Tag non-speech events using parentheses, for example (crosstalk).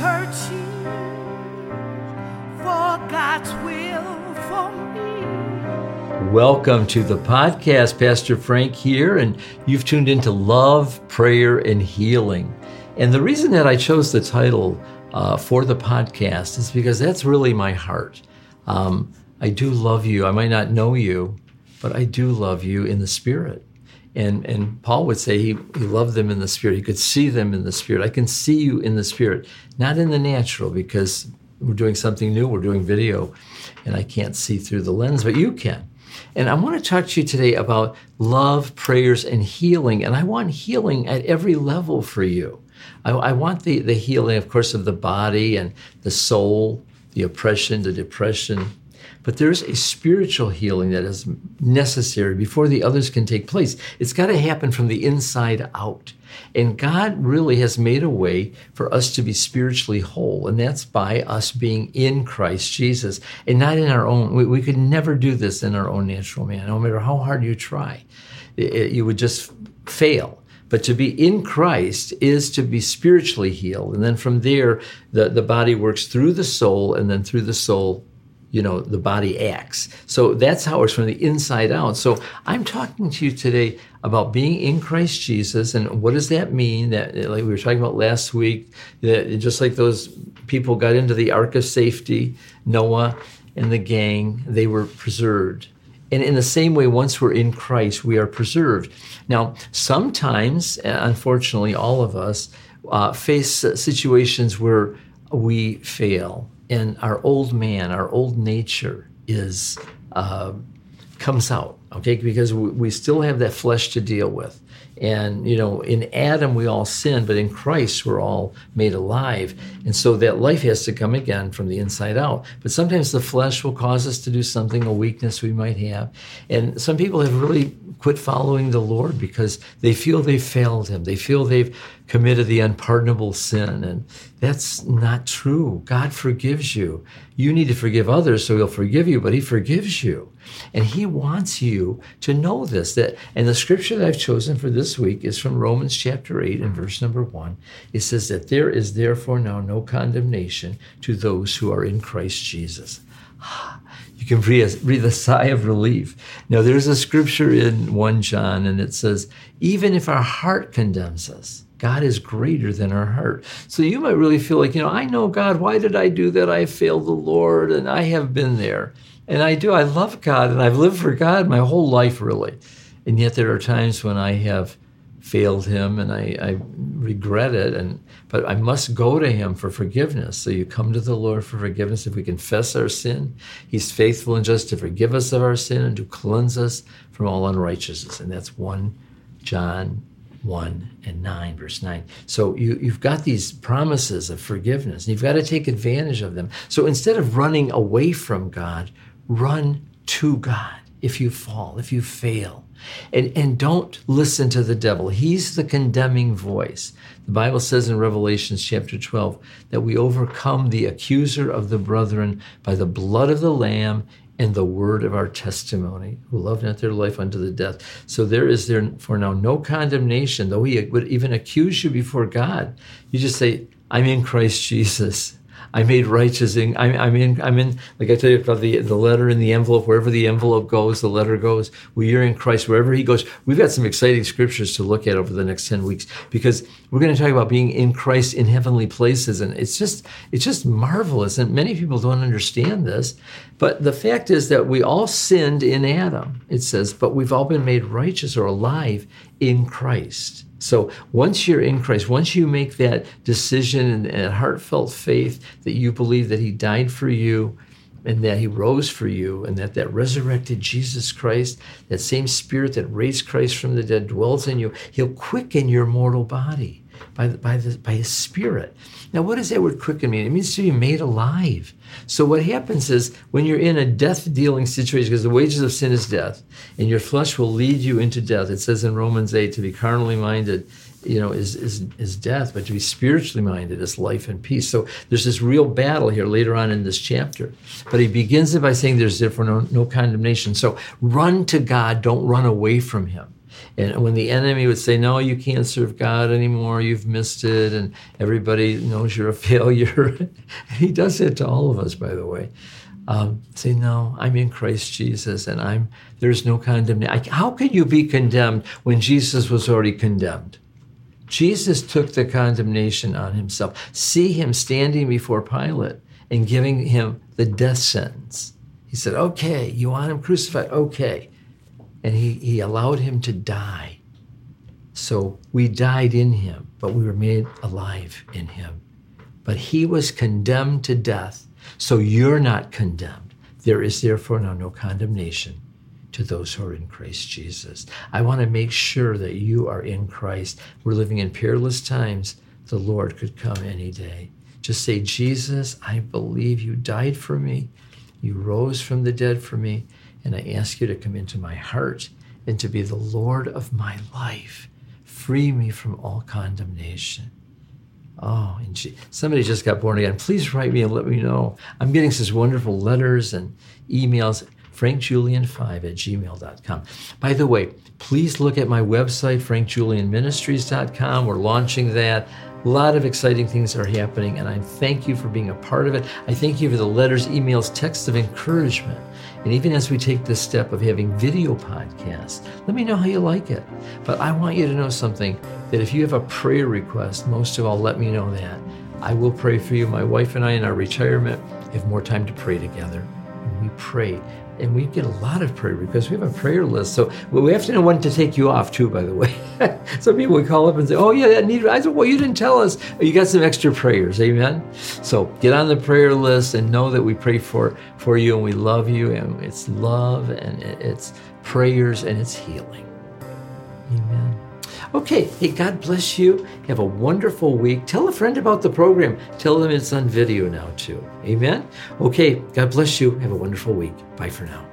searching for God's will for me. Welcome to the podcast. Pastor Frank here, and you've tuned into Love, Prayer, and Healing. And the reason that I chose the title uh, for the podcast is because that's really my heart. Um, I do love you. I might not know you, but I do love you in the spirit. And, and Paul would say he, he loved them in the spirit. He could see them in the spirit. I can see you in the spirit, not in the natural, because we're doing something new. We're doing video, and I can't see through the lens, but you can. And I want to talk to you today about love, prayers, and healing. And I want healing at every level for you. I, I want the, the healing, of course, of the body and the soul, the oppression, the depression, but there's a spiritual healing that is necessary before the others can take place. It's got to happen from the inside out. And God really has made a way for us to be spiritually whole, and that's by us being in Christ Jesus and not in our own. We, we could never do this in our own natural man, no matter how hard you try. It, it, you would just fail. But to be in Christ is to be spiritually healed. And then from there, the, the body works through the soul, and then through the soul you know the body acts. So that's how it's from the inside out. So i'm talking to you today about being in christ jesus and what does that mean that like we were talking about last week that just like those people got into the ark of safety noah and the gang they were preserved. And in the same way once we're in christ we are preserved. Now sometimes unfortunately all of us uh, face situations where we fail and our old man, our old nature is uh, comes out. Okay, because we, still have that flesh to deal with. And, you know, in Adam we all sin, but in Christ we're all made alive. And so that life has to come again from the inside out. But sometimes the flesh will cause us to do something, a weakness we might have. And some people have really quit following the Lord because they feel they've failed Him. They feel they've committed the unpardonable sin. And that's not true. God forgives you. You need to forgive others so He'll forgive you, but He forgives you. And He wants you to know this. That and the scripture that I've chosen for this week is from Romans chapter 8 and verse number 1. It says that there is therefore now no condemnation to those who are in Christ Jesus. Ah, you can breathe a, breathe a sigh of relief. Now, there's a scripture in 1 John, and it says, even if our heart condemns us, God is greater than our heart. So you might really feel like, you know, I know God, why did I do that? I failed the Lord, and I have been there. And I do. I love God, and I've lived for God my whole life, really. And yet there are times when I have failed him and I, I, regret it and but I must go to him for forgiveness. So you come to the Lord for forgiveness. If we confess our sin, he's faithful and just to forgive us of our sin and to cleanse us from all unrighteousness. And that's 1 John 1 and 9, verse 9. So you, you've got these promises of forgiveness, and you've got to take advantage of them. So instead of running away from God, run to God if you fall, if you fail. And, and don't listen to the devil. He's the condemning voice. The Bible says in Revelations chapter 12 that we overcome the accuser of the brethren by the blood of the Lamb and the word of our testimony, who loved not their life unto the death. So there is therefore now no condemnation, though he would even accuse you before God. You just say, I'm in Christ Jesus. I made righteous. In, I'm, I'm, in. I'm in. Like I tell you about the the letter in the envelope. Wherever the envelope goes, the letter goes. We are in Christ wherever He goes. We've got some exciting scriptures to look at over the next ten weeks because we're going to talk about being in Christ in heavenly places, and it's just it's just marvelous. And many people don't understand this, but the fact is that we all sinned in Adam. It says, but we've all been made righteous or alive in Christ. So once you're in Christ, once you make that decision and, and heartfelt faith that you believe that He died for you and that He rose for you and that that resurrected Jesus Christ, that same Spirit that raised Christ from the dead dwells in you, He'll quicken your mortal body by, the, by, the, by His Spirit. Now, what does that word quicken mean? It means to be made alive. So, what happens is when you're in a death dealing situation, because the wages of sin is death, and your flesh will lead you into death. It says in Romans 8 to be carnally minded you know, is, is, is death, but to be spiritually minded is life and peace. So there's this real battle here later on in this chapter. But he begins it by saying there's therefore no, no condemnation. So run to God, don't run away from him. And when the enemy would say, No, you can't serve God anymore, you've missed it, and everybody knows you're a (laughs) failure. (laughs) he does it to all of us, by the way. Um, say, No, I'm in Christ Jesus, and I'm there's no condemnation. How can you be condemned when Jesus was already condemned? Jesus took the condemnation on himself. See him standing before Pilate and giving him the death sentence. He said, Okay, you want him crucified? Okay. And he, he allowed him to die. So we died in him, but we were made alive in him. But he was condemned to death. So you're not condemned. There is therefore now no condemnation to those who are in Christ Jesus. I want to make sure that you are in Christ. We're living in peerless times. The Lord could come any day. Just say, Jesus, I believe you died for me. You rose from the dead for me. And I ask you to come into my heart and to be the Lord of my life. Free me from all condemnation. Oh, and she, somebody just got born again. Please write me and let me know. I'm getting such wonderful letters and emails frankjulian5 at gmail.com. By the way, please look at my website, frankjulianministries.com. We're launching that. A lot of exciting things are happening, and I thank you for being a part of it. I thank you for the letters, emails, texts of encouragement. And even as we take this step of having video podcasts, let me know how you like it. But I want you to know something that if you have a prayer request, most of all, let me know that. I will pray for you. My wife and I, in our retirement, have more time to pray together. And we pray and we get a lot of prayer requests. We have a prayer list, so we have to know when to take you off too. By the way, (laughs) some people would call up and say, "Oh yeah, that needed." I said, "Well, you didn't tell us. Oh, you got some extra prayers, amen." So get on the prayer list and know that we pray for for you and we love you, and it's love and it's prayers and it's healing. Amen. Okay, hey, God bless you. Have a wonderful week. Tell a friend about the program. Tell them it's on video now, too. Amen? Okay, God bless you. Have a wonderful week. Bye for now.